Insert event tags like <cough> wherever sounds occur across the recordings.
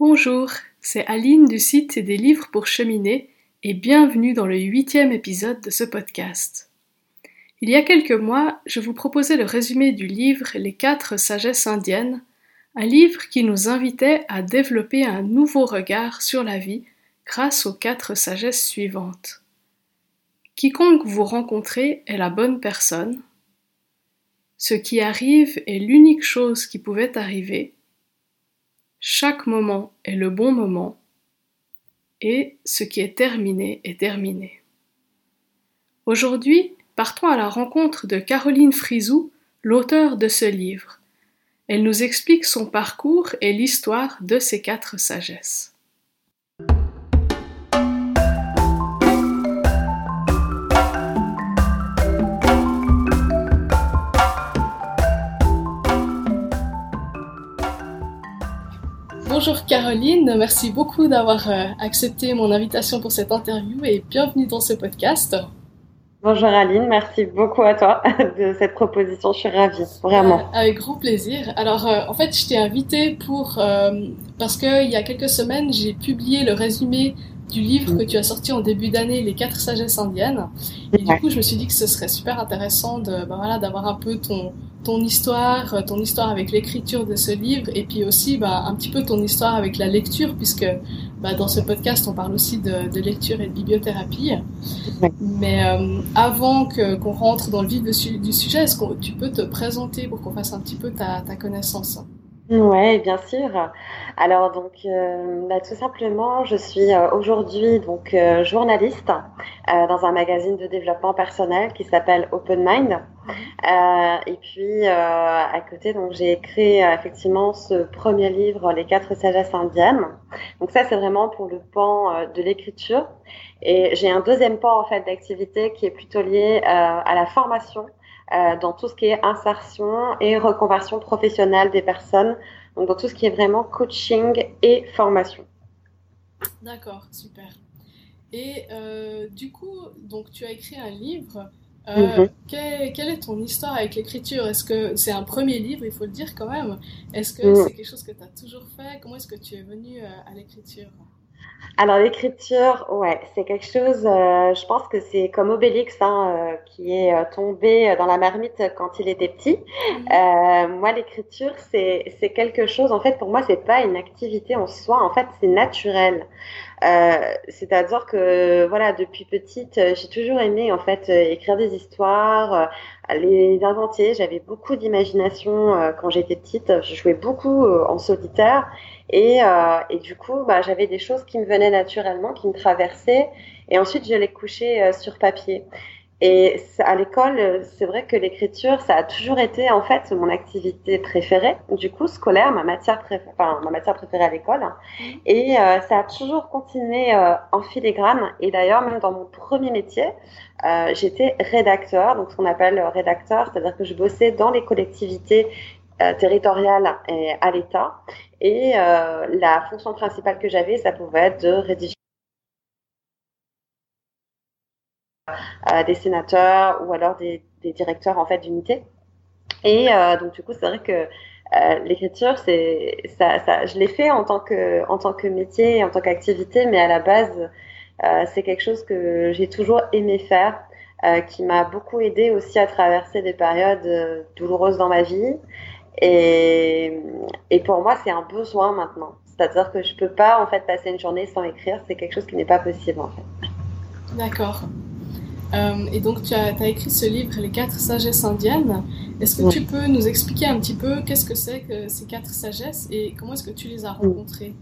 Bonjour, c'est Aline du site des livres pour cheminer et bienvenue dans le huitième épisode de ce podcast. Il y a quelques mois, je vous proposais le résumé du livre Les quatre sagesses indiennes, un livre qui nous invitait à développer un nouveau regard sur la vie grâce aux quatre sagesses suivantes. Quiconque vous rencontrez est la bonne personne. Ce qui arrive est l'unique chose qui pouvait arriver. Chaque moment est le bon moment. Et ce qui est terminé est terminé. Aujourd'hui, partons à la rencontre de Caroline Frizou, l'auteur de ce livre. Elle nous explique son parcours et l'histoire de ces quatre sagesses. Bonjour Caroline, merci beaucoup d'avoir euh, accepté mon invitation pour cette interview et bienvenue dans ce podcast. Bonjour Aline, merci beaucoup à toi <laughs> de cette proposition, je suis ravie, vraiment. Euh, avec grand plaisir. Alors euh, en fait, je t'ai invité pour euh, parce que il y a quelques semaines, j'ai publié le résumé du livre que tu as sorti en début d'année, Les quatre sagesses indiennes. Et du coup, je me suis dit que ce serait super intéressant de ben voilà d'avoir un peu ton ton histoire, ton histoire avec l'écriture de ce livre, et puis aussi bah, un petit peu ton histoire avec la lecture, puisque bah, dans ce podcast, on parle aussi de, de lecture et de bibliothérapie. Mais euh, avant que, qu'on rentre dans le vif du sujet, est-ce que tu peux te présenter pour qu'on fasse un petit peu ta, ta connaissance? Ouais, bien sûr. Alors donc, euh, bah, tout simplement, je suis euh, aujourd'hui donc euh, journaliste euh, dans un magazine de développement personnel qui s'appelle Open Mind. Euh, et puis à côté, donc j'ai écrit effectivement ce premier livre, Les quatre sagesses indiennes. Donc ça, c'est vraiment pour le pan de l'écriture. Et j'ai un deuxième pan en fait d'activité qui est plutôt lié à la formation euh, dans tout ce qui est insertion et reconversion professionnelle des personnes, donc dans tout ce qui est vraiment coaching et formation. D'accord, super. Et euh, du coup, donc tu as écrit un livre. Euh, mm quelle, est ton histoire avec l'écriture? Est-ce que c'est un premier livre, il faut le dire quand même? Est-ce que mm. c'est quelque chose que tu as toujours fait? Comment est-ce que tu es venu à l'écriture? Alors l'écriture, ouais, c'est quelque chose. Euh, je pense que c'est comme Obélix hein, euh, qui est euh, tombé dans la marmite quand il était petit. Mhm. moi, l'écriture, c'est c'est quelque chose. En fait, pour moi, c'est pas une activité en soi. En fait, c'est naturel. C'est-à-dire que voilà, depuis petite, j'ai toujours aimé en fait écrire des histoires, les inventer. J'avais beaucoup d'imagination quand j'étais petite. Je jouais beaucoup en solitaire et, euh, et du coup, bah, j'avais des choses qui me venaient naturellement, qui me traversaient. Et ensuite, je les couchais euh, sur papier. Et à l'école, c'est vrai que l'écriture, ça a toujours été en fait mon activité préférée, du coup scolaire, ma matière, préférée, enfin, ma matière préférée à l'école. Mmh. Et euh, ça a toujours continué euh, en filigrane. Et d'ailleurs, même dans mon premier métier, euh, j'étais rédacteur, donc ce qu'on appelle rédacteur, c'est-à-dire que je bossais dans les collectivités euh, territoriales et à l'État. Et euh, la fonction principale que j'avais, ça pouvait être de rédiger euh, des sénateurs ou alors des, directeurs en fait d'unité. Et euh, donc du coup, c'est vrai que euh, l'écriture, c'est ça, je l'ai fait en tant que en tant que métier, en tant qu'activité, mais à la base, euh, c'est quelque chose que j'ai toujours aimé faire, euh, qui m'a beaucoup aidé aussi à traverser des périodes douloureuses dans ma vie et, et pour moi, c'est un besoin maintenant. C'est-à-dire que je peux pas en fait passer une journée sans écrire. C'est quelque chose qui n'est pas possible en fait. D'accord. Euh, et donc tu as, as, écrit ce livre, Les quatre sagesses indiennes. Est-ce que oui. tu peux nous expliquer un petit peu qu'est-ce que c'est que ces quatre sagesses et comment est-ce que tu les as rencontrées?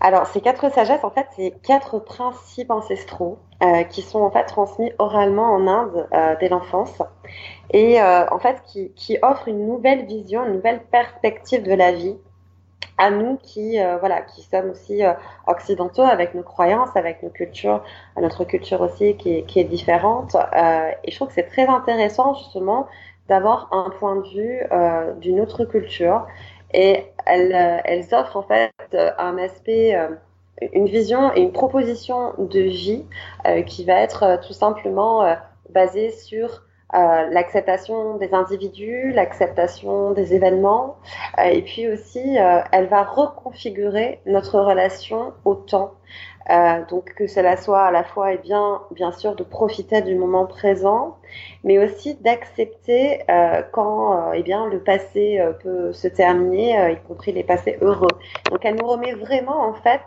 Alors, ces quatre sagesses, en fait, c'est quatre principes ancestraux euh, qui sont en fait transmis oralement en Inde euh, dès l'enfance et en fait qui, qui offrent une nouvelle vision, une nouvelle perspective de la vie à nous qui euh, voilà qui sommes aussi euh, occidentaux avec nos croyances, avec nos cultures, notre culture aussi qui est, qui est différente. et je trouve que c'est très intéressant justement d'avoir un point de vue d'une autre culture et elles, elles offrent en fait un aspect une vision et une proposition de vie euh, qui va être euh, tout simplement euh, basée sur euh, l'acceptation des individus, l'acceptation des événements, euh, et puis aussi, euh, elle va reconfigurer notre relation au temps. donc que cela soit à la fois et eh bien, bien sûr de profiter du moment présent, mais aussi d'accepter quand eh bien le passé peut se terminer, y compris les passés heureux. Donc elle nous remet vraiment en fait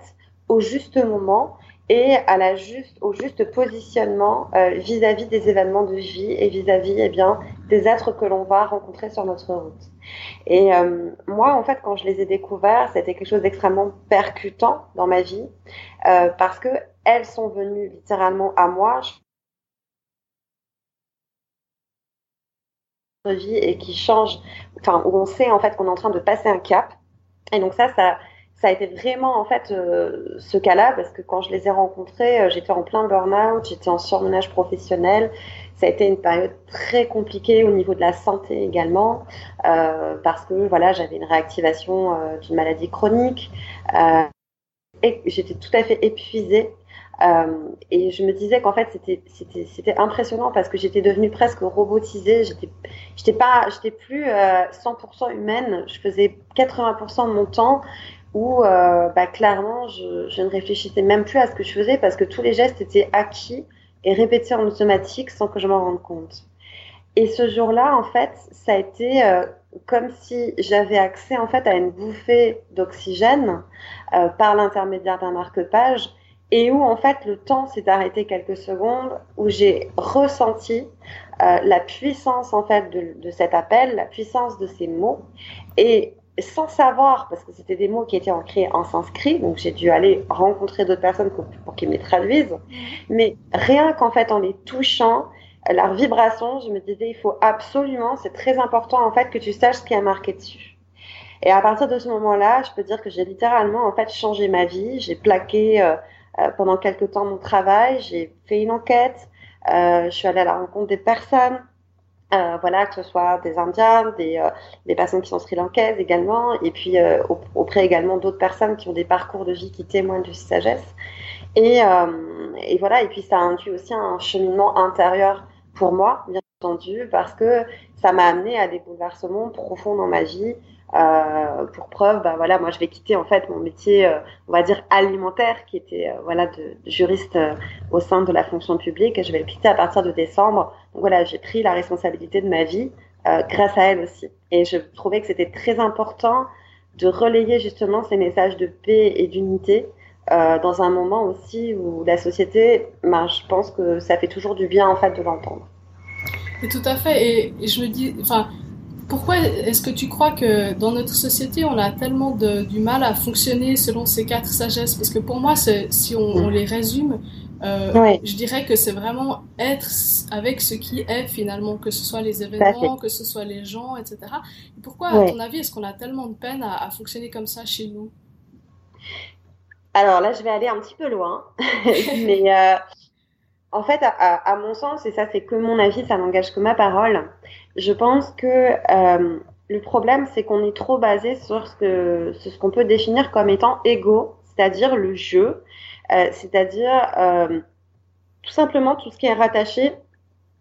au juste moment et au juste positionnement euh, vis-à-vis des événements de vie et vis-à-vis eh des êtres que l'on va rencontrer sur notre route. Et euh, moi, en fait, quand je les ai découverts, c'était quelque chose d'extrêmement percutant dans ma vie euh, parce que elles sont venues littéralement à moi. vie et qui change, enfin où on sait en fait qu'on est en train de passer un cap. Et donc ça, ça, ça a été vraiment en fait euh, ce cas-là parce que quand je les ai rencontrés, euh, j'étais en plein burn-out, j'étais en surmenage professionnel. Ça a été une période très compliquée au niveau de la santé également euh, parce que voilà, j'avais une réactivation d'une maladie chronique et j'étais tout à fait épuisée. et je me disais qu'en fait c'était impressionnant parce que j'étais devenue presque robotisée. J'étais pas j'étais plus 100% humaine. Je faisais 80% de mon temps où euh, bah, clairement, je, ne réfléchissais même plus à ce que je faisais parce que tous les gestes étaient acquis et répétés en automatique sans que je m'en rende compte. Et ce jour-là, en fait, ça a été euh, comme si j'avais accès en fait à une bouffée d'oxygène euh, par l'intermédiaire d'un marque-page et où en fait le temps s'est arrêté quelques secondes, où j'ai ressenti la puissance en fait de, de, cet appel, la puissance de ces mots, et sans savoir, parce que c'était des mots qui étaient ancrés en sanskrit, donc j'ai dû aller rencontrer d'autres personnes pour, qu'ils me les traduisent. Mais rien qu'en fait, en les touchant, leur vibration, je me disais, il faut absolument, c'est très important en fait que tu saches ce qui a marqué dessus. Et à partir de ce moment-là, je peux dire que j'ai littéralement en fait changé ma vie. J'ai plaqué euh, euh, pendant quelques temps mon travail, j'ai fait une enquête, euh, je suis allée à la rencontre des personnes. Euh, voilà, que ce soit des Indiens, des, euh, des, personnes qui sont sri-lankaises également, et puis euh, auprès également d'autres personnes qui ont des parcours de vie qui témoignent de sagesse. Et, euh, et, voilà, et puis ça induit aussi un cheminement intérieur pour moi, bien entendu, parce que ça m'a amené à des bouleversements profonds dans ma vie, euh, pour preuve, bah voilà, moi je vais quitter en fait mon métier, euh, on va dire alimentaire, qui était euh, voilà de, de juriste euh, au sein de la fonction publique. Je vais le quitter à partir de décembre. Donc voilà, j'ai pris la responsabilité de ma vie grâce à elle aussi. Et je trouvais que c'était très important de relayer justement ces messages de paix et d'unité dans un moment aussi où la société, ben, je pense que ça fait toujours du bien en fait de l'entendre. Et tout à fait. Et, et je me dis, enfin pourquoi est-ce que tu crois que dans notre société, on a tellement de, du mal à fonctionner selon ces quatre sagesses? Parce que pour moi, si on, on, les résume, euh, oui. je dirais que c'est vraiment être avec ce qui est finalement, que ce soit les événements, que ce soit les gens, etc. Et pourquoi, à ton avis, est-ce qu'on a tellement de peine à, à, fonctionner comme ça chez nous? Alors là, je vais aller un petit peu loin, <laughs> mais euh, en fait, à, à, mon sens, et ça c'est que mon avis, ça n'engage que ma parole, je pense que euh, le problème, c'est qu'on est trop basé sur ce qu'on peut définir comme étant égaux, c'est-à-dire le jeu, euh, c'est-à-dire euh, tout simplement tout ce qui est rattaché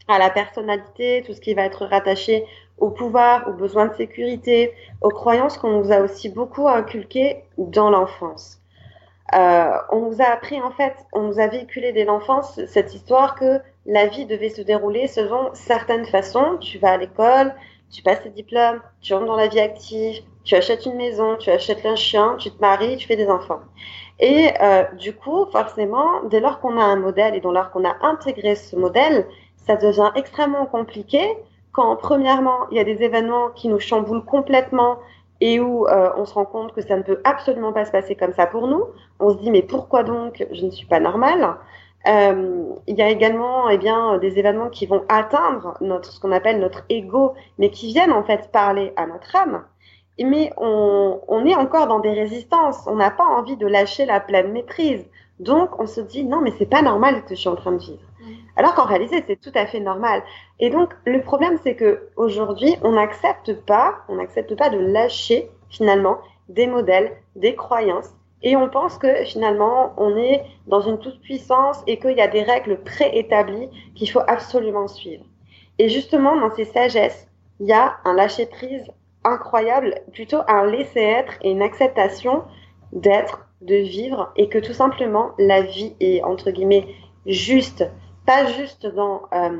à la personnalité, tout ce qui va être rattaché au pouvoir, aux besoins de sécurité, aux croyances qu'on nous a aussi beaucoup inculquées dans l'enfance. Euh, on nous a appris en fait, on nous a véhiculé dès l'enfance cette histoire que la vie devait se dérouler selon certaines façons. Tu vas à l'école, tu passes tes diplômes, tu rentres dans la vie active, tu achètes une maison, tu achètes un chien, tu te maries, tu fais des enfants. Et euh, du coup, forcément, dès lors qu'on a un modèle et dès lors qu'on a intégré ce modèle, ça devient extrêmement compliqué quand, premièrement, il y a des événements qui nous chamboulent complètement et où euh, on se rend compte que ça ne peut absolument pas se passer comme ça pour nous. On se dit mais pourquoi donc? Je ne suis pas normale euh, Il y a également eh bien des événements qui vont atteindre notre ce qu'on appelle notre ego, mais qui viennent en fait parler à notre âme. Mais on, on est encore dans des résistances. On n'a pas envie de lâcher la pleine maîtrise. Donc on se dit non mais c'est pas normal ce que je suis en train de vivre. Alors qu'en réalité, c'est tout à fait normal. Et donc, le problème, c'est que aujourd'hui, on n'accepte pas, on n'accepte pas de lâcher finalement des modèles, des croyances, et on pense que finalement, on est dans une toute puissance et qu'il y a des règles préétablies qu'il faut absolument suivre. Et justement, dans ces sagesses, il y a un lâcher-prise incroyable, plutôt un laisser-être et une acceptation d'être, de vivre, et que tout simplement, la vie est, entre guillemets, juste. Pas juste dans, euh,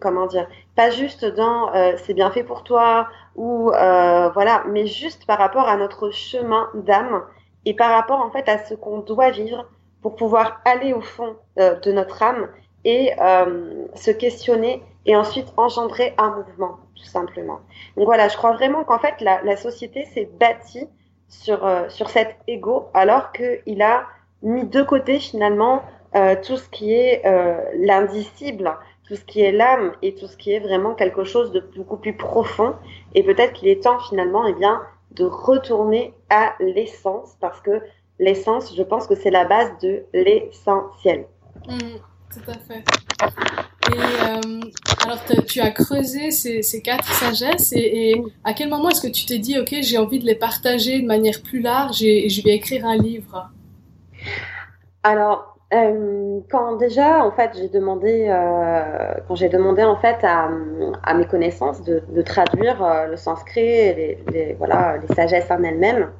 comment dire, pas juste dans euh, c'est bien fait pour toi, ou euh, voilà, mais juste par rapport à notre chemin d'âme et par rapport en fait à ce qu'on doit vivre pour pouvoir aller au fond de notre âme et se questionner et ensuite engendrer un mouvement, tout simplement. Donc voilà, je crois vraiment qu'en fait, la, la société s'est bâtie sur, euh, sur cet ego, alors qu'il a mis de côté finalement euh, tout ce qui est euh, l'indicible, tout ce qui est l'âme et tout ce qui est vraiment quelque chose de beaucoup plus profond. Et peut-être qu'il est temps finalement eh bien, de retourner à l'essence, parce que l'essence, je pense que c'est la base de l'essentiel. Mmh, tout à fait. Et euh, alors, tu as creusé ces, ces quatre sagesses et, à quel moment est-ce que tu t'es dit, ok, j'ai envie de les partager de manière plus large et, je vais écrire un livre? Alors, euh, quand déjà, en fait, j'ai demandé, euh, quand j'ai demandé en fait à, mes connaissances de, traduire euh, le sanskrit, les, les, voilà, les sagesses en elles-mêmes,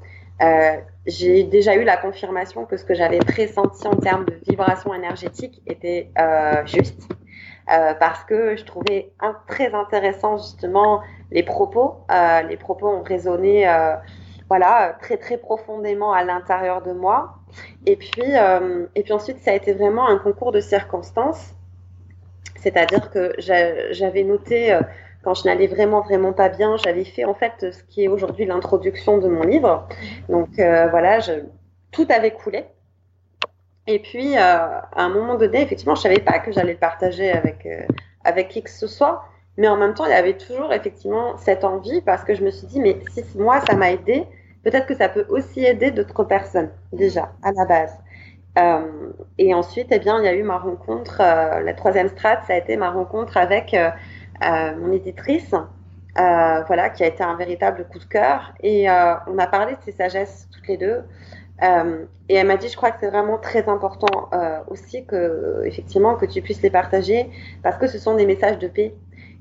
euh, j'ai déjà eu la confirmation que ce que j'avais pressenti en termes de vibration énergétique était juste. Parce que je trouvais très intéressant justement les propos. Les propos ont résonné voilà, très très profondément à l'intérieur de moi. Et puis, et puis ensuite, ça a été vraiment un concours de circonstances. C'est-à-dire que j'avais noté, quand je n'allais vraiment vraiment pas bien, j'avais fait en fait ce qui est aujourd'hui l'introduction de mon livre. Donc voilà, je, tout avait coulé. Et puis, euh, à un moment donné, effectivement, je savais pas que j'allais le partager avec, euh, avec qui que ce soit. Mais en même temps, il y avait toujours effectivement cette envie parce que je me suis dit, mais si moi, ça m'a aidé, peut-être que ça peut aussi aider d'autres personnes, déjà, à la base. Euh, et ensuite, eh bien, il y a eu ma rencontre, euh, la troisième strate, ça a été ma rencontre avec euh, mon éditrice, voilà, qui a été un véritable coup de cœur. Et on a parlé de ses sagesses toutes les deux. Et elle m'a dit, je crois que c'est vraiment très important aussi que, effectivement, que tu puisses les partager parce que ce sont des messages de paix.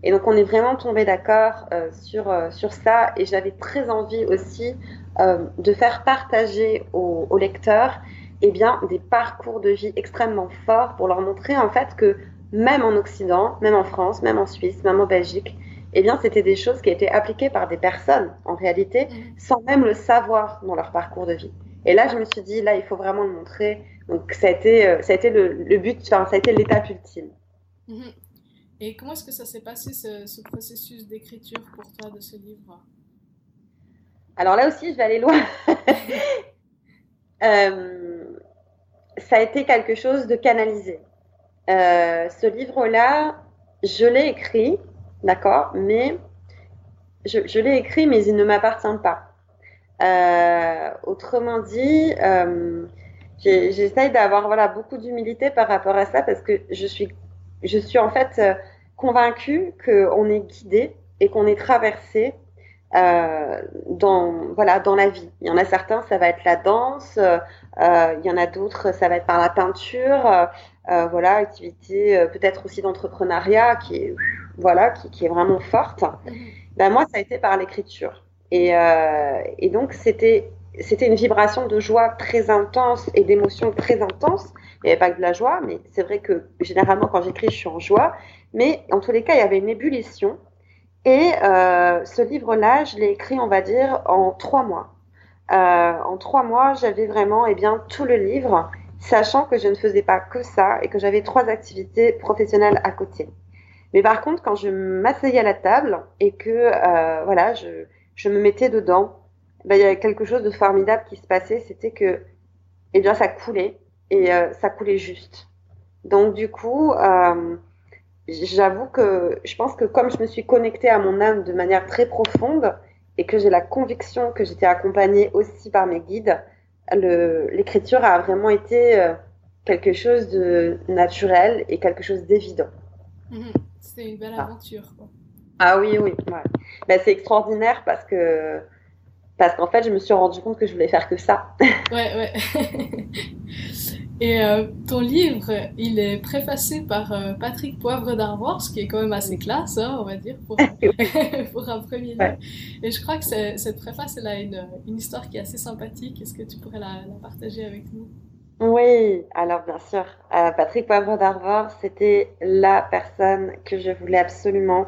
Et donc, on est vraiment tombé d'accord euh, sur, euh, sur ça. Et j'avais très envie aussi euh, de faire partager aux, aux lecteurs eh bien, des parcours de vie extrêmement forts pour leur montrer en fait que même en Occident, même en France, même en Suisse, même en Belgique, eh bien, c'était des choses qui étaient appliquées par des personnes en réalité, mmh. sans même le savoir dans leur parcours de vie. Et là, je me suis dit, là, il faut vraiment le montrer. Donc, ça a été, ça a été le, le but, enfin, ça a été l'étape ultime. Et comment est-ce que ça s'est passé, ce, ce processus d'écriture pour toi de ce livre? Alors là aussi, je vais aller loin. <laughs> euh, ça a été quelque chose de canalisé. Euh, ce livre-là, je l'ai écrit, d'accord, mais je, je l'ai écrit, mais il ne m'appartient pas. Euh, autrement dit, j'essaye d'avoir voilà beaucoup d'humilité par rapport à ça parce que je suis je suis en fait euh, convaincue qu'on est guidé et qu'on est traversé euh, dans voilà dans la vie. Il y en a certains, ça va être la danse, euh, il y en a d'autres, ça va être par la peinture, euh, voilà activité peut-être aussi d'entrepreneuriat qui est voilà qui, qui, est vraiment forte. Mmh. Ben moi, ça a été par l'écriture. Et, et donc, c'était c'était une vibration de joie très intense et d'émotion très intense. Il n'y avait pas que de la joie, mais c'est vrai que généralement, quand j'écris, je suis en joie. Mais en tous les cas, il y avait une ébullition. Et euh, ce livre-là, je l'ai écrit, on va dire, en trois mois. Euh, en trois mois, j'avais vraiment eh bien, tout le livre, sachant que je ne faisais pas que ça et que j'avais trois activités professionnelles à côté. Mais par contre, quand je m'asseyais à la table et que euh, voilà, je, je me mettais dedans, ben, il y avait quelque chose de formidable qui se passait, c'était que, eh bien, ça coulait et euh, ça coulait juste. Donc du coup, euh, j'avoue que je pense que comme je me suis connectée à mon âme de manière très profonde et que j'ai la conviction que j'étais accompagnée aussi par mes guides, l'écriture a vraiment été euh, quelque chose de naturel et quelque chose d'évident. Mmh, c'est une belle aventure. Quoi. Ah oui, oui. Ouais. Ben, c'est extraordinaire parce que parce qu'en fait, je me suis rendu compte que je voulais faire que ça. ouais, ouais. <laughs> Et euh, ton livre, il est préfacé par euh, Patrick Poivre d'Arvor, ce qui est quand même assez classe, hein, on va dire, pour, <laughs> <laughs> pour un premier livre. Et je crois que cette préface, elle a une, une, histoire qui est assez sympathique. Est-ce que tu pourrais la, la, partager avec nous? Oui, alors bien sûr. Euh, Patrick Poivre d'Arvor, c'était la personne que je voulais absolument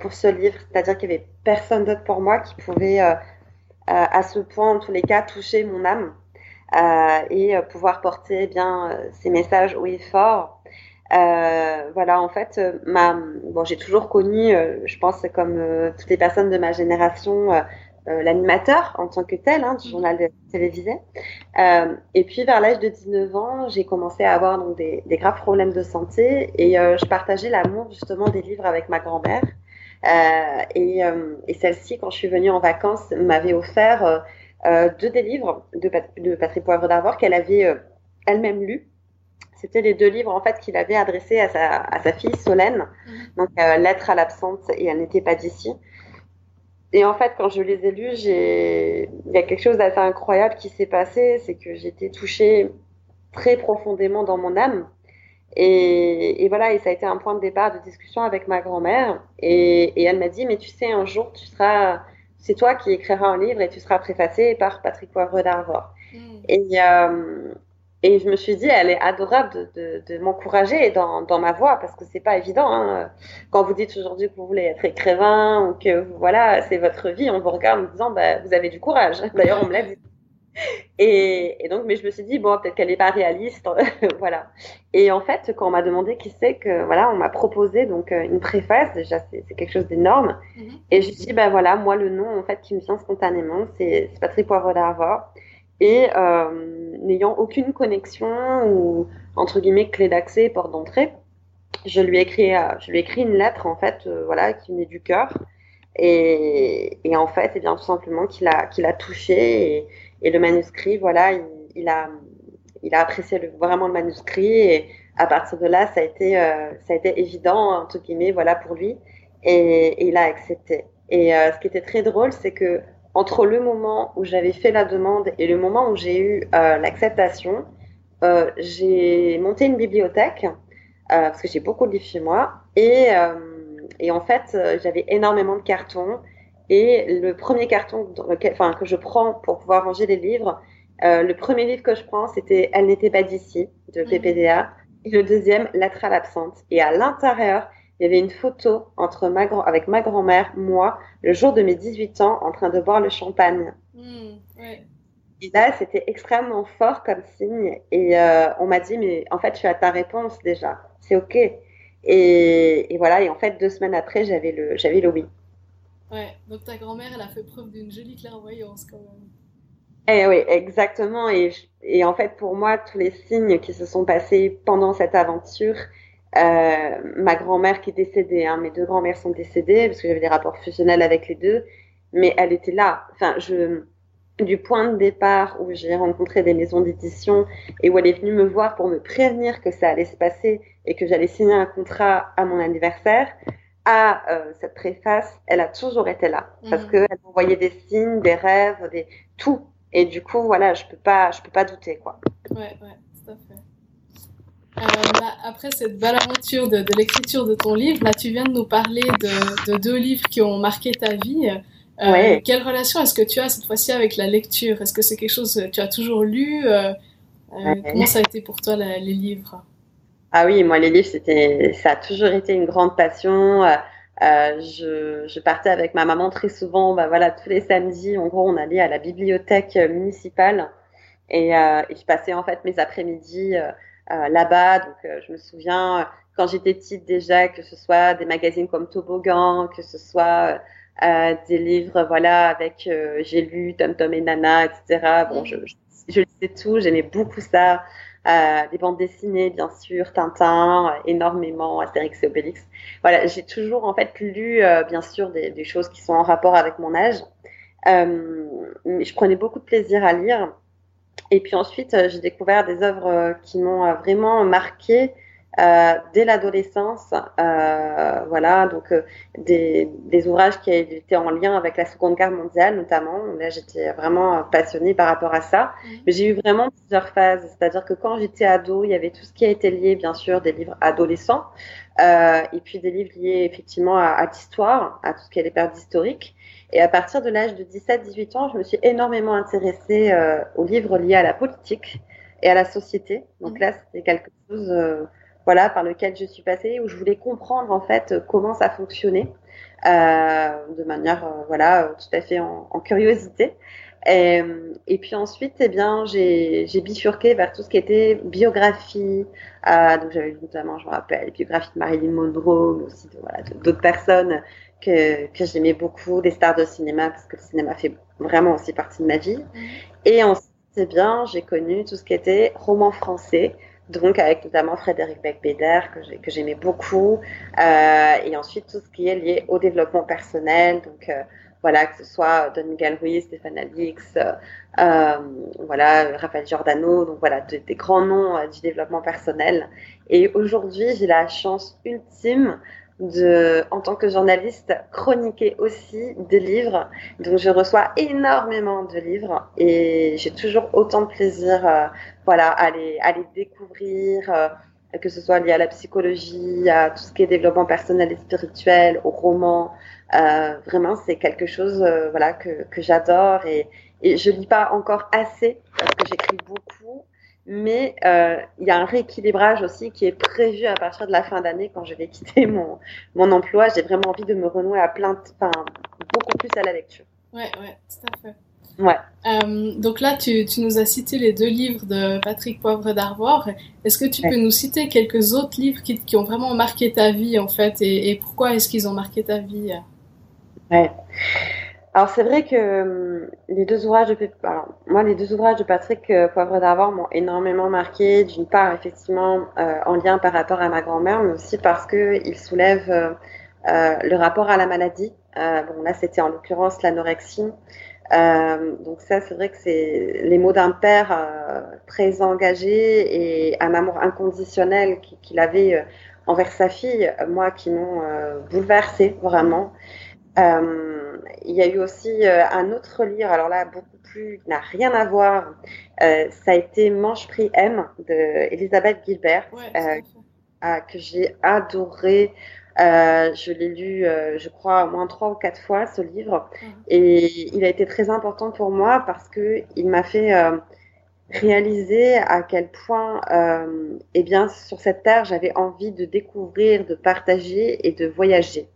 pour ce livre. C'est-à-dire qu'il n'y avait personne d'autre pour moi qui pouvait, à ce point, en tous les cas, toucher mon âme. Euh, et euh, pouvoir porter eh bien euh, ces messages haut et fort. voilà, en fait, ma, bon, j'ai toujours connu, je pense, comme toutes les personnes de ma génération, l'animateur en tant que tel hein, du mmh. journal télévisé. Euh, et puis vers l'âge de 19 ans, j'ai commencé à avoir donc, des, des, graves problèmes de santé et euh, je partageais l'amour justement des livres avec ma grand-mère. Euh, et, et celle-ci, quand je suis venue en vacances, m'avait offert euh, deux des livres de, de Patrick Poivre d'Arvor qu'elle avait euh, elle-même lus. C'était les deux livres en fait qu'il avait adressés à sa, à sa fille Solène, mhm. donc euh, Lettre à l'absente et Elle n'était pas d'ici. Et en fait, quand je les ai lus, j'ai... il y a quelque chose d'assez incroyable qui s'est passé, c'est que j'étais touchée très profondément dans mon âme. Et, et, voilà, et ça a été un point de départ de discussion avec ma grand-mère. Et, et elle m'a dit, mais tu sais, un jour, tu seras c'est toi qui écriras un livre et tu seras préfacé par Patrick Poivre d'Arvor. Mm. Et, euh, et je me suis dit, elle est adorable de, de, m'encourager dans, dans, ma voix parce que c'est pas évident. Hein. Quand vous dites aujourd'hui que vous voulez être écrivain ou que voilà, c'est votre vie, on vous regarde en disant, bah, vous avez du courage. D'ailleurs, on me l'a dit. <laughs> Et, donc, mais je me suis dit, bon, peut-être qu'elle n'est pas réaliste, <laughs> voilà. Et en fait, quand on m'a demandé qui c'est que, voilà, on m'a proposé donc euh, une préface, déjà, c'est quelque chose d'énorme. Mhm. Et j'ai dit, ben voilà, moi, le nom, en fait, qui me vient spontanément, c'est Patrick Poivre d'Arvor. Et euh, n'ayant aucune connexion ou, entre guillemets, clé d'accès, porte d'entrée, je lui ai écrit, euh, je lui ai écrit une lettre, en fait, voilà, qui venait du cœur. Et, et, en fait, et eh bien, tout simplement, qu'il a, qu'il a touché et, et le manuscrit, voilà, il, a, il a apprécié le, vraiment le manuscrit et à partir de là, ça a été, euh, ça a été évident, entre guillemets, voilà, pour lui. Et, il a accepté. Et euh, ce qui était très drôle, c'est que entre le moment où j'avais fait la demande et le moment où j'ai eu euh, l'acceptation, j'ai monté une bibliothèque parce que j'ai beaucoup de livres chez moi. Et, et en fait, j'avais énormément de cartons. Et le premier carton enfin, que je prends pour pouvoir ranger les livres, euh, le premier livre que je prends, c'était Elle n'était pas d'ici de mhm. PPDA. Et le deuxième, Lettre à l'absente. Et à l'intérieur, il y avait une photo entre ma grand avec ma grand-mère, moi, le jour de mes 18 ans, en train de boire le champagne. Mhm, et là, c'était extrêmement fort comme signe. Et euh, on m'a dit, mais en fait, tu as ta réponse déjà. C'est OK. Et, et, voilà. Et en fait, deux semaines après, j'avais le, j'avais le oui. Ouais, donc ta grand-mère, elle a fait preuve d'une jolie clairvoyance quand même. Eh oui, exactement. Et, en fait, pour moi, tous les signes qui se sont passés pendant cette aventure, euh, ma grand-mère qui est décédée, hein, mes deux grand-mères sont décédées parce que j'avais des rapports fusionnels avec les deux, mais elle était là. Enfin, je, du point de départ où j'ai rencontré des maisons d'édition et où elle est venue me voir pour me prévenir que ça allait se passer et que j'allais signer un contrat à mon anniversaire, à euh, cette préface, elle a toujours été là parce mhm. qu'elle envoyait des signes, des rêves, des tout. Et du coup, voilà, je peux pas, je peux pas douter, quoi. Ouais, ouais, tout à fait. Euh, bah, après cette belle aventure de, de l'écriture de ton livre, là, tu viens de nous parler de, de deux livres qui ont marqué ta vie. Euh, ouais. Quelle relation est-ce que tu as cette fois-ci avec la lecture? Est-ce que c'est quelque chose que tu as toujours lu? Ouais. Comment ça a été pour toi la, les livres? Ah oui, moi les livres, c'était, ça a toujours été une grande passion. Euh, euh, je, je, partais avec ma maman très souvent, bah voilà, tous les samedis, en gros, on allait à la bibliothèque municipale et, euh, et je passais en fait mes après-midi euh, euh là-bas. Donc, euh, je me souviens quand j'étais petite déjà que ce soit des magazines comme Toboggan, que ce soit des livres, voilà, avec j'ai lu Tom Tom et Nana, etc. Bon, je, je, je lisais tout, j'aimais beaucoup ça euh, des bandes dessinées, bien sûr, Tintin, euh, énormément, Astérix et Obélix. Voilà, j'ai toujours en fait lu, euh, bien sûr, des, des, choses qui sont en rapport avec mon âge. Euh, je prenais beaucoup de plaisir à lire. Et puis ensuite, j'ai découvert des œuvres qui m'ont vraiment marqué euh, dès l'adolescence. Euh, voilà, donc euh, des, des, ouvrages qui étaient en lien avec la Seconde Guerre mondiale notamment. Là, j'étais vraiment passionnée par rapport à ça. Mmh. Mais j'ai eu vraiment plusieurs phases. C'est-à-dire que quand j'étais ado, il y avait tout ce qui a été lié, bien sûr, des livres adolescents. Euh, et puis des livres liés effectivement à, à l'histoire, à tout ce qui est les pertes historiques. Et à partir de l'âge de 17-18 ans, je me suis énormément intéressée euh, aux livres liés à la politique et à la société. Donc mmh. là, c'était quelque chose euh, voilà, par lequel je suis passée, où je voulais comprendre en fait comment ça fonctionnait euh, de manière euh, voilà, tout à fait en, en curiosité. Et, et, puis ensuite, eh bien, j'ai bifurqué vers tout ce qui était biographie. Euh, donc j'avais notamment, je me rappelle, les biographies de Marilyn Monroe, mais aussi voilà, d'autres personnes que, que j'aimais beaucoup, des stars de cinéma, parce que le cinéma fait vraiment aussi partie de ma vie. Mmh. Et ensuite, eh bien, j'ai connu tout ce qui était roman français, donc avec notamment Frédéric Becbéder, que j'aimais beaucoup, euh, et ensuite tout ce qui est lié au développement personnel, donc euh, voilà, que ce soit Don Miguel Ruiz, Stéphane Alix, euh, voilà, Raphaël Giordano, donc voilà, de, des grands noms euh, du développement personnel. Et aujourd'hui, j'ai la chance ultime de, en tant que journaliste, chroniquer aussi des livres. Donc, je reçois énormément de livres et j'ai toujours autant de plaisir, euh, voilà, à les, à les découvrir, euh, que ce soit lié à la psychologie, à tout ce qui est développement personnel et spirituel, au roman. Euh, vraiment, c'est quelque chose, euh, voilà, que, que j'adore et, et je lis pas encore assez parce que j'écris beaucoup mais euh, il y a un rééquilibrage aussi qui est prévu à partir de la fin d'année quand je vais <laughs> quitter mon, mon emploi. J'ai vraiment envie de me renouer à plein, enfin, beaucoup plus à la lecture. Ouais, ouais, tout à fait. Ouais. Euh, donc là, tu, tu, nous as cité les deux livres de Patrick Poivre d'Arvor. Est-ce que tu ouais. peux nous citer quelques autres livres qui, qui, ont vraiment marqué ta vie, en fait, et, et pourquoi est-ce qu'ils ont marqué ta vie? Ouais. Alors c'est vrai que hum, les deux ouvrages de moi les deux ouvrages de Patrick euh, Poivre d'Arvor m'ont énormément marqué d'une part effectivement euh, en lien par rapport à ma grand-mère mais aussi parce que il soulève euh, euh le rapport à la maladie. Euh, bon là c'était en l'occurrence l'anorexie. Euh, donc ça c'est vrai que c'est les mots d'un père très engagé et un amour inconditionnel qu'il avait envers sa fille, moi qui m'ont bouleversé vraiment. Euh, il y a eu aussi euh, un autre livre, alors là, beaucoup plus, n'a rien à voir. Euh, ça a été Manche Prix M de Elisabeth Gilbert, ouais, que j'ai adoré. je l'ai lu, je crois, au moins trois ou quatre fois, ce livre. Mmh. Et il a été très important pour moi parce que il m'a fait réaliser à quel point, euh, eh bien, sur cette terre, j'avais envie de découvrir, de partager et de voyager.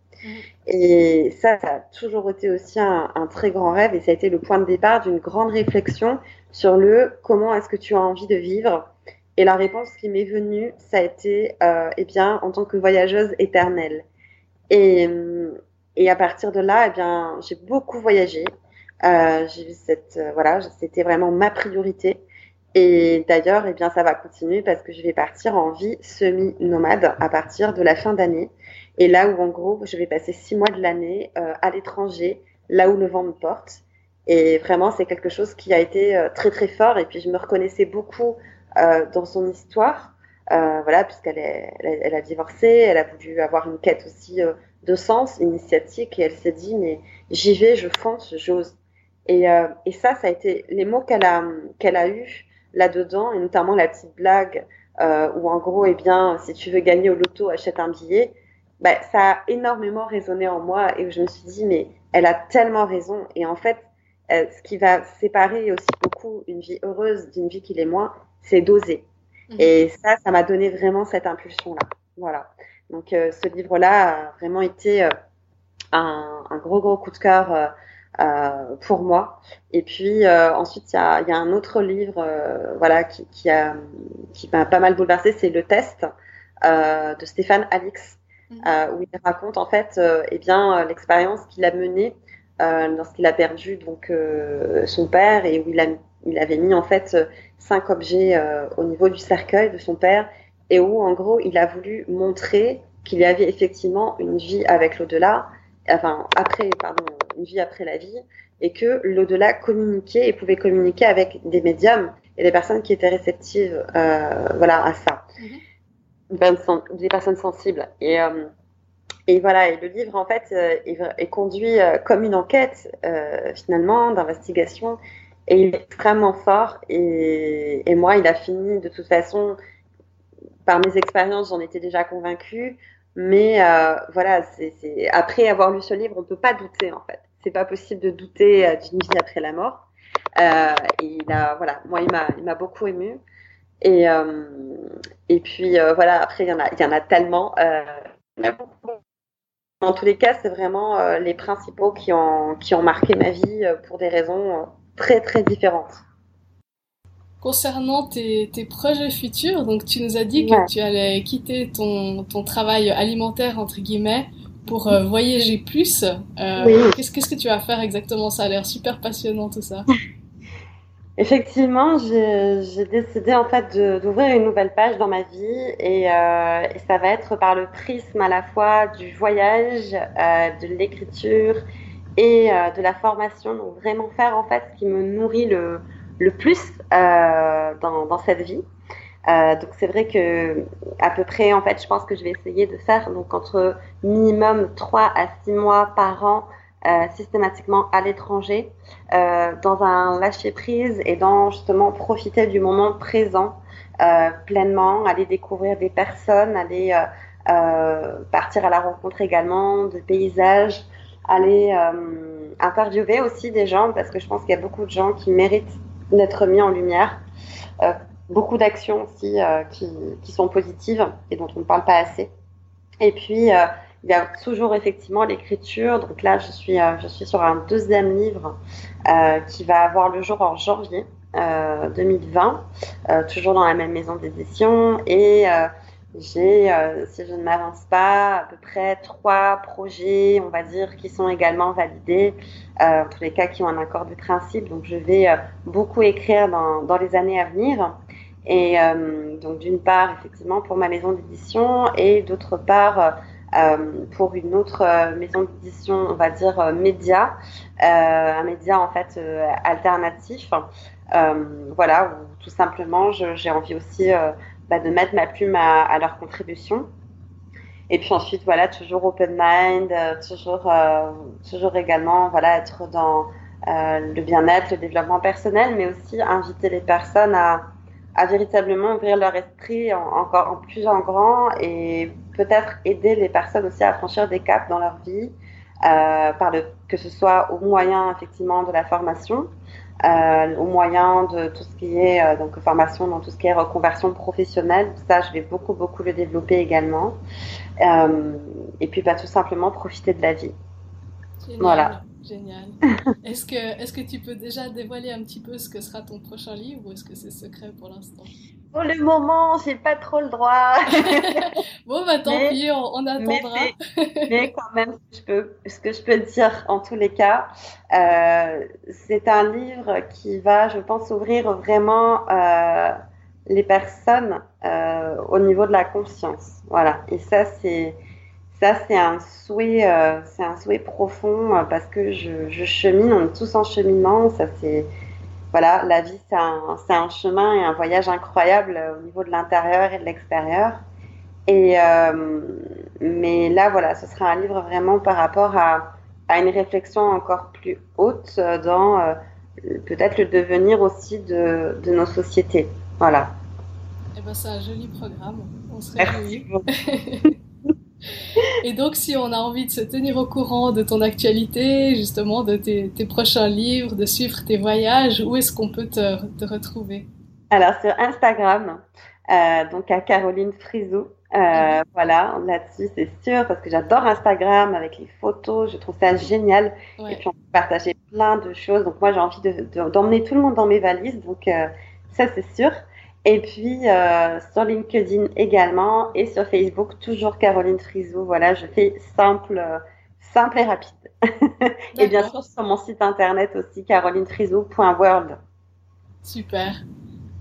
Et ça, ça a toujours été aussi un, très grand rêve et ça a été le point de départ d'une grande réflexion sur le comment est-ce que tu as envie de vivre. Et la réponse qui m'est venue, ça a été, euh, eh bien, en tant que voyageuse éternelle. Et, et à partir de là, eh bien, j'ai beaucoup voyagé. Euh, j'ai cette, euh, voilà, c'était vraiment ma priorité. Et d'ailleurs, eh bien, ça va continuer parce que je vais partir en vie semi-nomade à partir de la fin d'année. Et là où, en gros, je vais passer six mois de l'année euh, à l'étranger, là où le vent me porte. Et vraiment, c'est quelque chose qui a été euh, très, très fort. Et puis, je me reconnaissais beaucoup euh, dans son histoire. Euh, voilà, puisqu'elle elle, elle, a divorcé, elle a voulu avoir une quête aussi euh, de sens, initiatique, et elle s'est dit, mais j'y vais, je fonce, j'ose. Et, et ça, ça a été les mots qu'elle a, qu'elle a eus là-dedans, et notamment la petite blague euh, où en gros, eh bien, si tu veux gagner au loto, achète un billet. Bah, ça a énormément résonné en moi et je me suis dit, mais elle a tellement raison. Et en fait, euh, ce qui va séparer aussi beaucoup une vie heureuse d'une vie qui l'est moins, c'est d'oser. Mmh. Et ça, ça m'a donné vraiment cette impulsion-là. Voilà. Donc, euh, ce livre-là a vraiment été euh, un, un, gros, gros coup de cœur pour moi. Et puis ensuite, il y a, y a, un autre livre, voilà, qui, qui a qui m'a pas mal bouleversé, c'est le test de Stéphane Alix, mmh. où il raconte en fait, eh bien, l'expérience qu'il a menée lorsqu'il a perdu donc son père et où il a il avait mis en fait cinq objets au niveau du cercueil de son père et où en gros il a voulu montrer qu'il y avait effectivement une vie avec l'au-delà, enfin après pardon une vie après la vie, et que l'au-delà communiquait et pouvait communiquer avec des médiums et des personnes qui étaient réceptives euh, voilà, à ça. Mm -hmm. Des personnes sensibles. Et, et voilà, et le livre, en fait, est, conduit comme une enquête, finalement, d'investigation. Et il est extrêmement fort. Et, et, moi, il a fini, de toute façon, par mes expériences, j'en étais déjà convaincue. Mais euh, voilà, c'est après avoir lu ce livre, on ne peut pas douter en fait. C'est pas possible de douter euh, d'une vie après la mort. Euh, et il a, voilà, moi, il m'a beaucoup ému. Et, euh, et puis voilà, après, il y en a, y en a tellement. en tous les cas, c'est vraiment les principaux qui ont, qui ont marqué ma vie pour des raisons très très différentes. Concernant tes, tes, projets futurs, donc tu nous as dit que tu allais quitter ton, ton, travail alimentaire, entre guillemets, pour euh, voyager plus. Euh, Qu'est-ce que tu vas faire exactement? Ça a l'air super passionnant tout ça. <laughs> Effectivement, j'ai décidé en fait d'ouvrir une nouvelle page dans ma vie et, euh, et, ça va être par le prisme à la fois du voyage, euh, de l'écriture et euh, de la formation. Donc vraiment faire en fait ce qui me nourrit le, le plus euh, dans, dans, cette vie. Euh, donc c'est vrai que à peu près, en fait, je pense que je vais essayer de faire donc entre minimum 3 à 6 mois par an euh, systématiquement à l'étranger, euh, dans un lâcher prise et dans justement profiter du moment présent euh, pleinement, aller découvrir des personnes, aller partir à la rencontre également de paysages, aller interviewer aussi des gens parce que je pense qu'il y a beaucoup de gens qui méritent d'être mis en lumière. Euh, beaucoup d'actions aussi euh, qui, qui, sont positives et dont on ne parle pas assez. Et puis, euh, il y a toujours effectivement l'écriture. Donc là, je suis, je suis sur un deuxième livre qui va avoir le jour en janvier 2020, toujours dans la même maison d'édition. Et j'ai, euh, si je ne m'avance pas, à peu près trois projets, on va dire, qui sont également validés, euh, en tous les cas qui ont un accord de principe. Donc, je vais euh, beaucoup écrire dans, dans, les années à venir. Et euh, donc, d'une part, effectivement, pour ma maison d'édition et d'autre part, euh, pour une autre maison d'édition, on va dire média, un média en fait alternatif. voilà, où tout simplement, j'ai envie aussi bah, de mettre ma plume à, leur contribution. Et puis ensuite, voilà, toujours open mind, euh, toujours, euh, toujours également, voilà, être dans euh, le bien-être, le développement personnel, mais aussi inviter les personnes à, à véritablement ouvrir leur esprit encore en plus en grand et peut-être aider les personnes aussi à franchir des caps dans leur vie, par le, que ce soit au moyen effectivement de la formation, euh, au moyen de tout ce qui est euh, donc formation dans tout ce qui est reconversion professionnelle. Ça, je vais beaucoup beaucoup le développer également. Euh, et puis, bah, tout simplement profiter de la vie. Génial, voilà. Génial. est-ce que est-ce que tu peux déjà dévoiler un petit peu ce que sera ton prochain livre ou est-ce que c'est secret pour l'instant? Pour le moment, j'ai pas trop le droit. <laughs> bon, bah tant pis, on, attendra. Mais, quand même, ce que, je peux, ce que je peux dire en tous les cas, euh, c'est un livre qui va, je pense, ouvrir vraiment euh, les personnes euh, au niveau de la conscience. Voilà. Et ça, c'est ça, c'est un souhait, euh, c'est un souhait profond euh, parce que je, je chemine, on est tous en cheminement. Ça, c'est voilà, la vie, c'est un, un, chemin et un voyage incroyable euh, au niveau de l'intérieur et de l'extérieur. Et mais là, voilà, ce sera un livre vraiment par rapport à, à une réflexion encore plus haute dans peut-être le devenir aussi de, de, nos sociétés. Voilà. Eh ben, c'est un joli programme. On se réjouit. <laughs> <laughs> Et donc, si on a envie de se tenir au courant de ton actualité, justement, de tes, tes prochains livres, de suivre tes voyages, où est-ce qu'on peut te, te, retrouver? Alors, sur Instagram, euh, donc à Caroline Frisou. Euh, voilà, là-dessus, c'est sûr, parce que j'adore Instagram avec les photos, je trouve ça génial. Ouais. Et puis, on peut partager plein de choses. Donc, moi, j'ai envie d'emmener de, de, tout le monde dans mes valises, donc euh, ça, c'est sûr. Et puis euh, sur LinkedIn également et sur Facebook, toujours Caroline Frisou. Voilà, je fais simple, euh, simple et rapide. <laughs> et bien sûr sur mon site internet aussi, carolinefrisou.world. Super.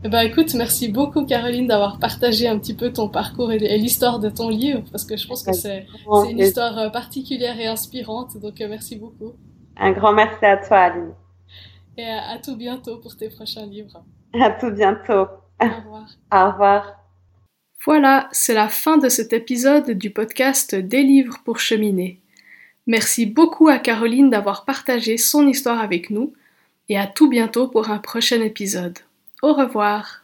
Eh ben, écoute, merci beaucoup Caroline d'avoir partagé un petit peu ton parcours et l'histoire de ton livre, parce que je pense que c'est une histoire euh, particulière et inspirante, donc merci beaucoup. Un grand merci à toi Aline. Et à, à tout bientôt pour tes prochains livres. À tout bientôt. Au revoir. Au revoir. Voilà, c'est la fin de cet épisode du podcast Des livres pour cheminer. Merci beaucoup à Caroline d'avoir partagé son histoire avec nous et à tout bientôt pour un prochain épisode. Au revoir.